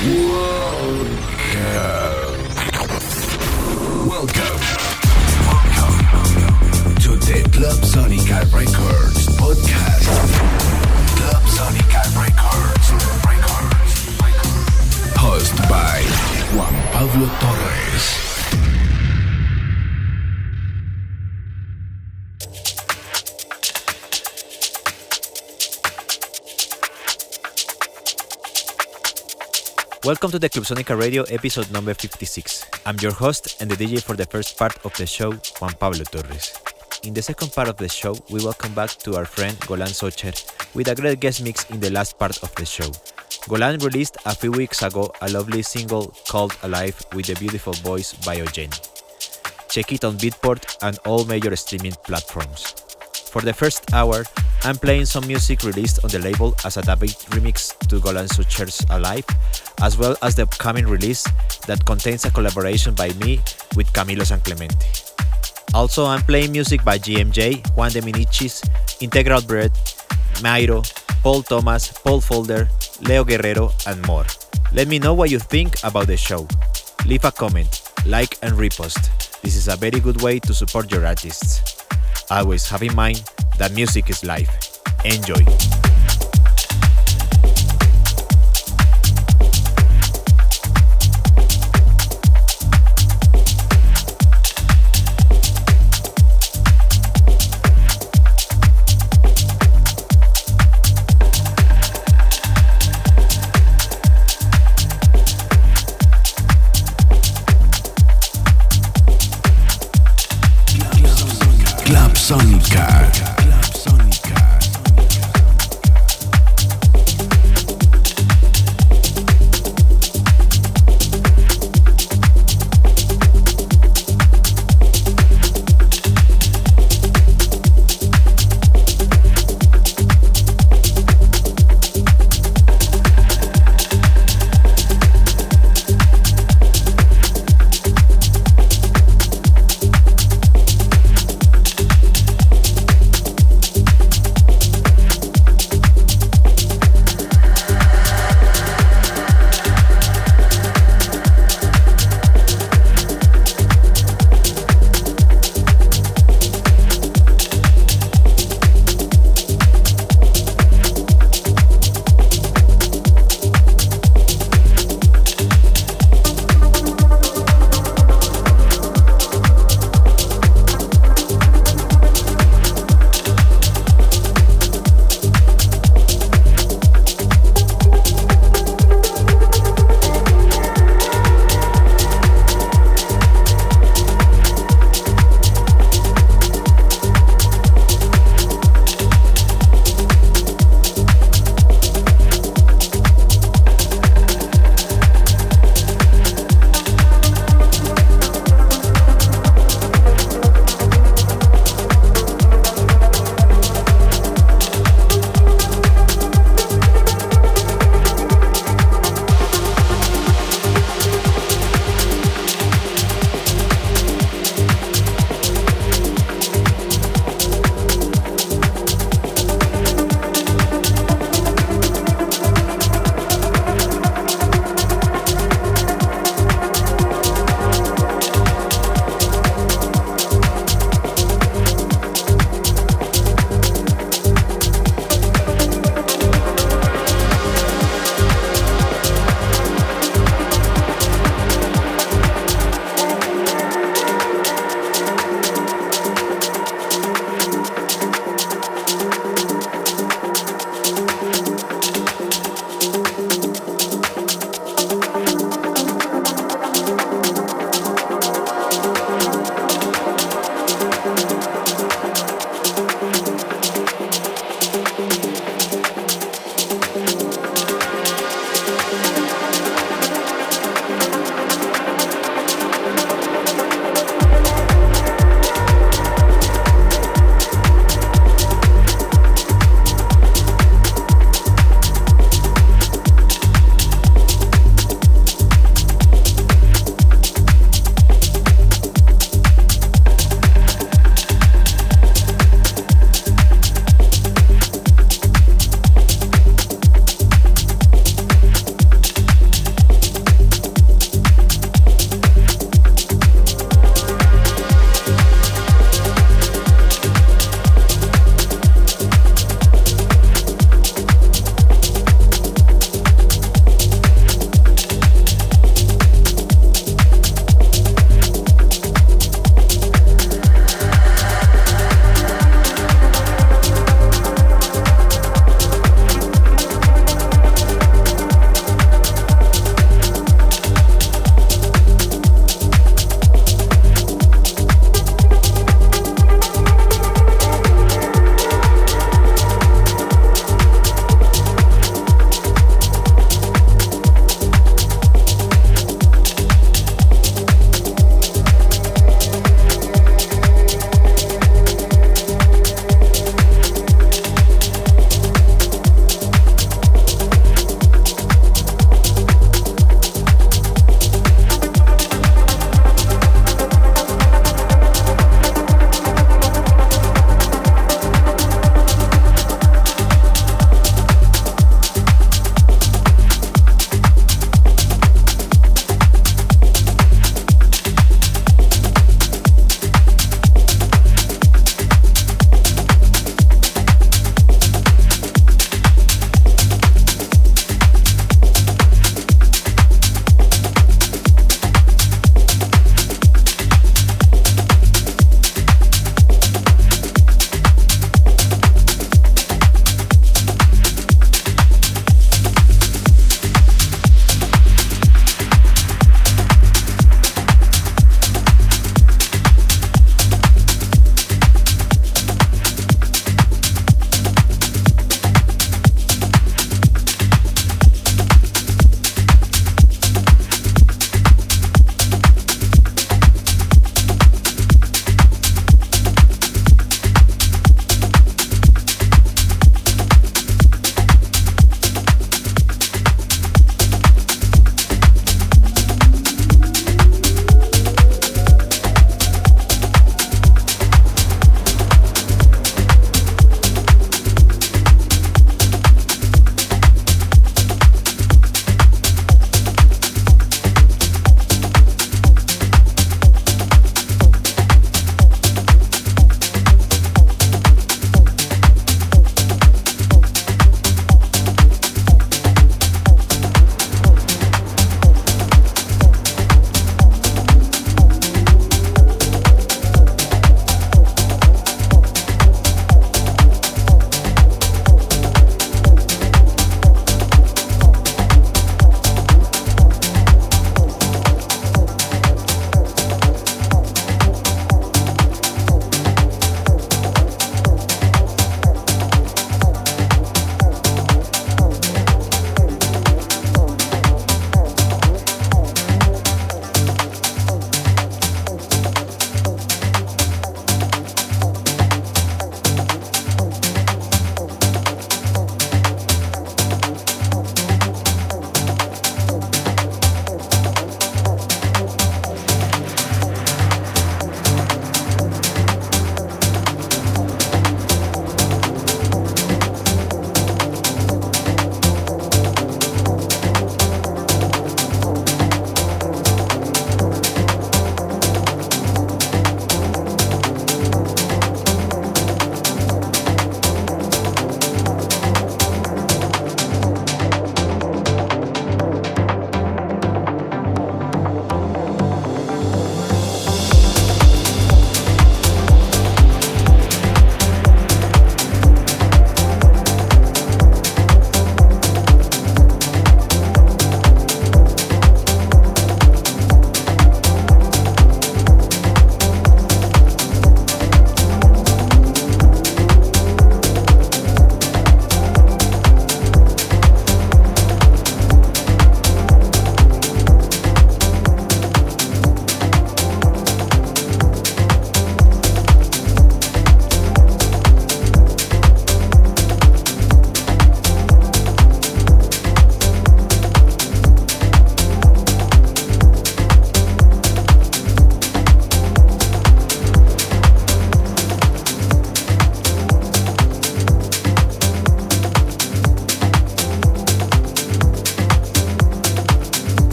Welcome. Welcome to the Clubsonica Records podcast. Clubsonica Records. Records. Host by Juan Pablo Torrez. Welcome to the Clubsonica Radio episode number 56. I'm your host and the DJ for the first part of the show, Juan Pablo Torrez. In the second part of the show, we welcome back to our friend Golan Zocher with a great guest mix in the last part of the show. Golan released a few weeks ago a lovely single called Alive with the beautiful voice by Ojeni. Check it on Beatport and all major streaming platforms. For the first hour, I'm playing some music released on the label as a dub remix to Golan Zocher's Alive, as well as the upcoming release that contains a collaboration by me with Kamilo Sanclemente. Also, I'm playing music by GMJ, Juan Deminicis, Integral Bread, Mairo, Paul Thomas, Paul Folder, Leo Guerrero, and more. Let me know what you think about the show. Leave a comment, like, and repost. This is a very good way to support your artists. Always have in mind that music is life. Enjoy.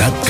Датка.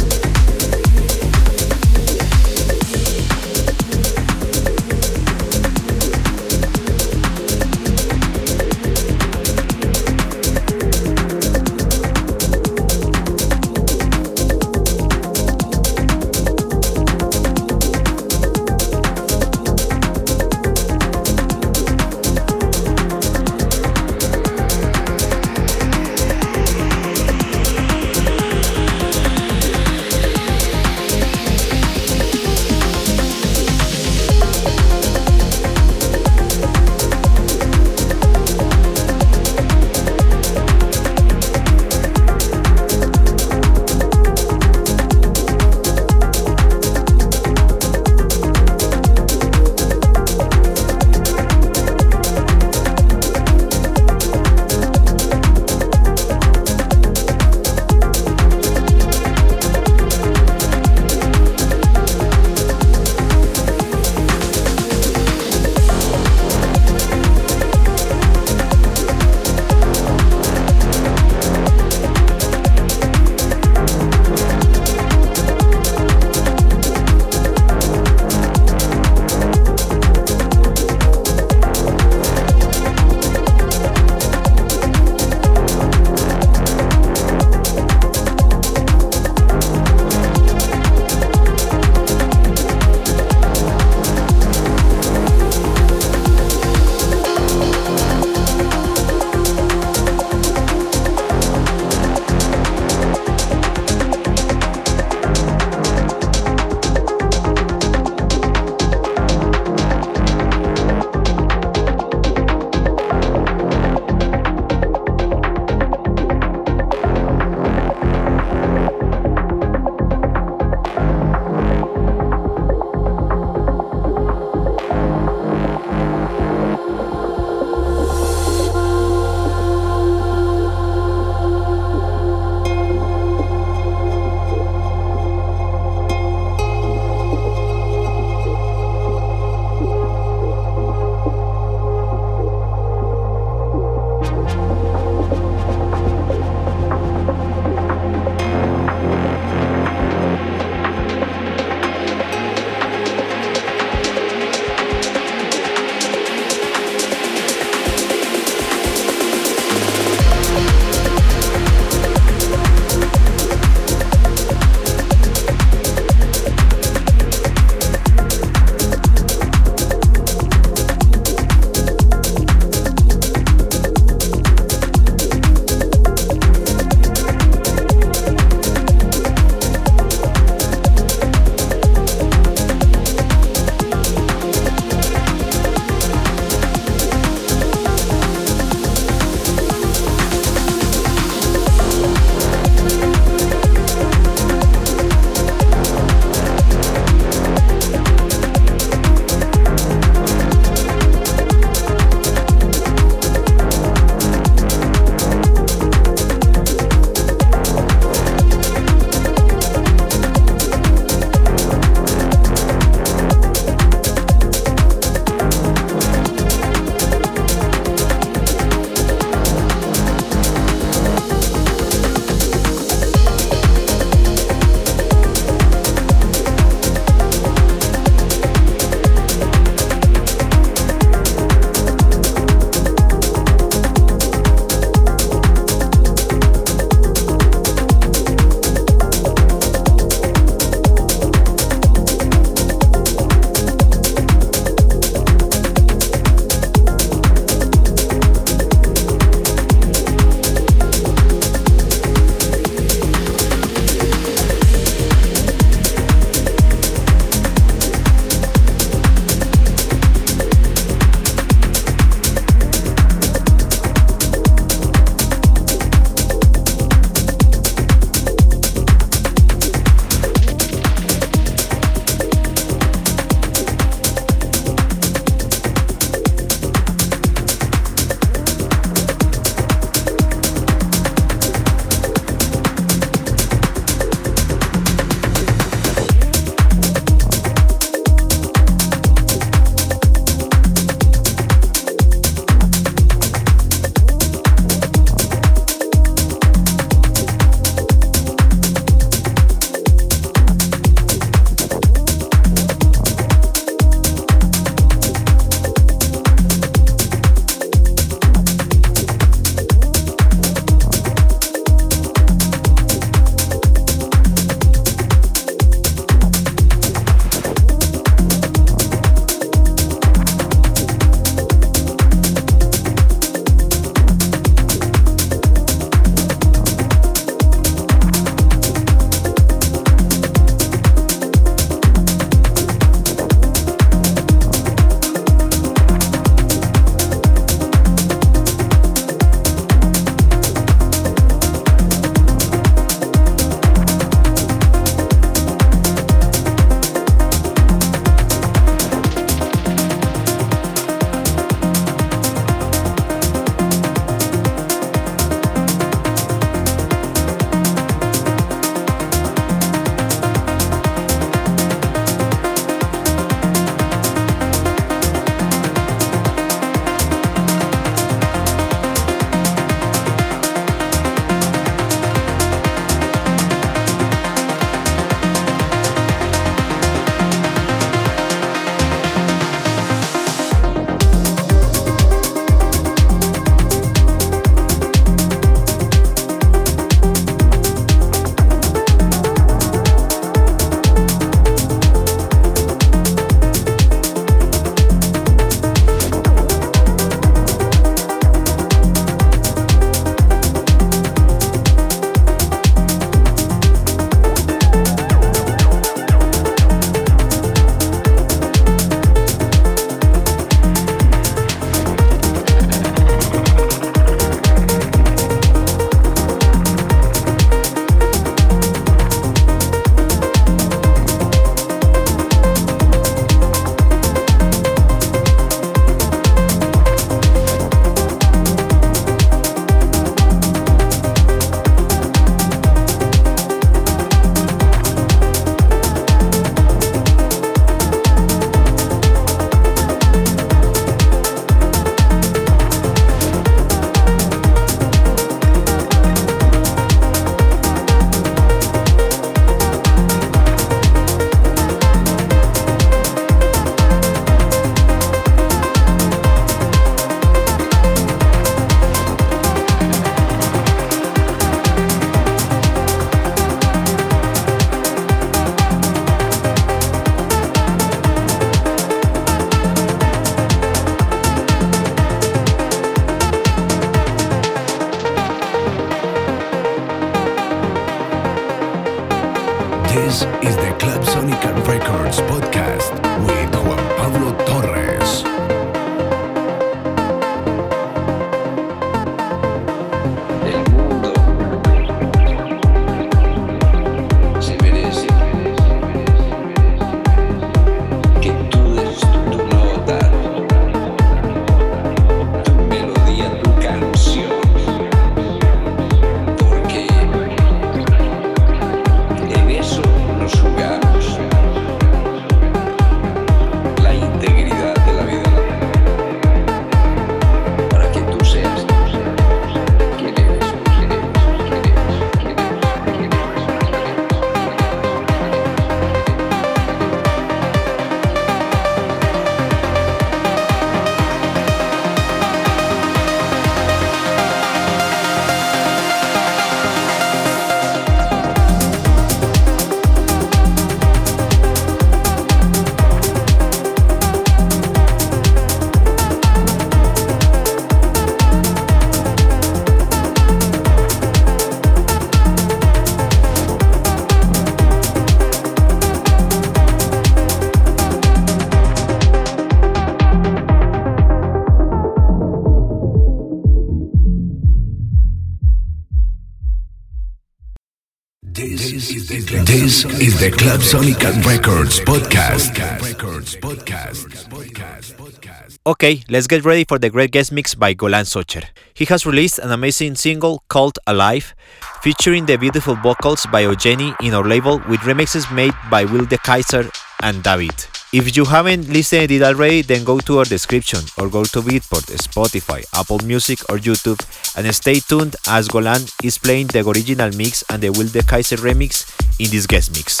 This is the Club, this is the Clubsonica Records podcast. Records podcast. Podcast. Podcast. Okay, let's get ready for the great guest mix by Golan Zocher. He has released an amazing single called Alive, featuring the beautiful vocals by Ojeni in our label with remixes made by Will de Kaiser and Dabeat. If you haven't listened it already, then go to our description or go to Beatport, Spotify, Apple Music, or YouTube and stay tuned as Golan is playing the original mix and the Will de Kaiser remix in this guest mix.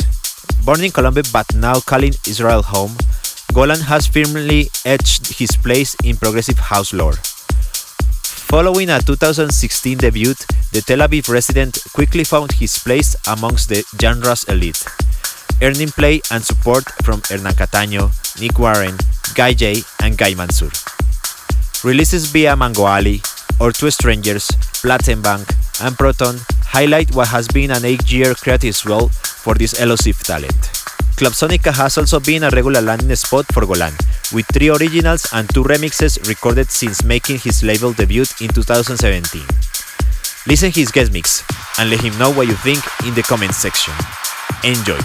Born in Colombia but now calling Israel home, Golan has firmly etched his place in progressive house lore. Following a 2016 debut, the Tel Aviv resident quickly found his place amongst the genre's elite, earning play and support from Hernan Cattaneo, Nick Warren, Guy J, and Guy Mantzur. Releases via Mango Alley, or Two Strangers, Plattenbank, and Proton highlight what has been an eight-year creative swell for this elusive talent. Clubsonica has also been a regular landing spot for Golan, with three originals and two remixes recorded since making his label debut in 2017. Listen his guest mix and let him know what you think in the comments section. Enjoy!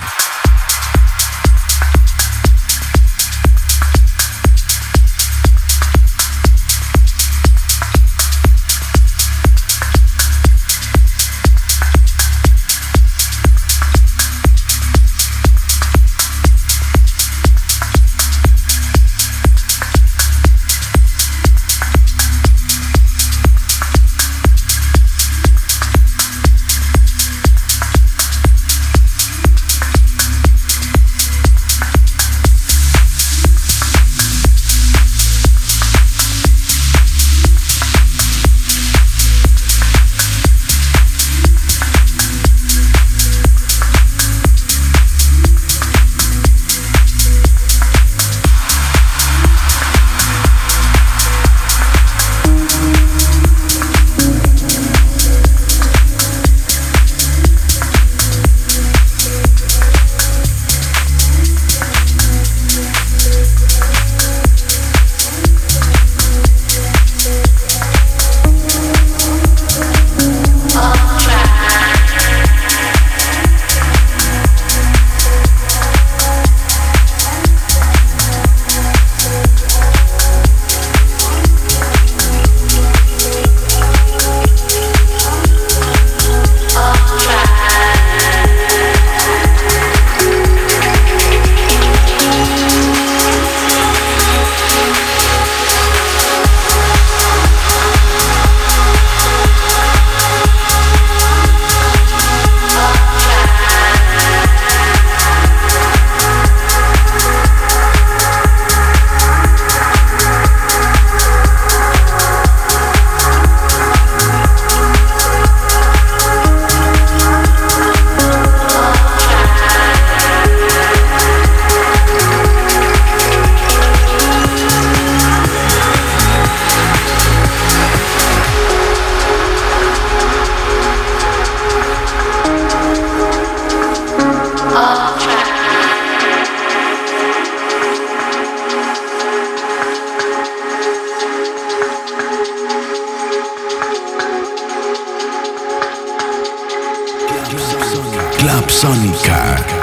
Club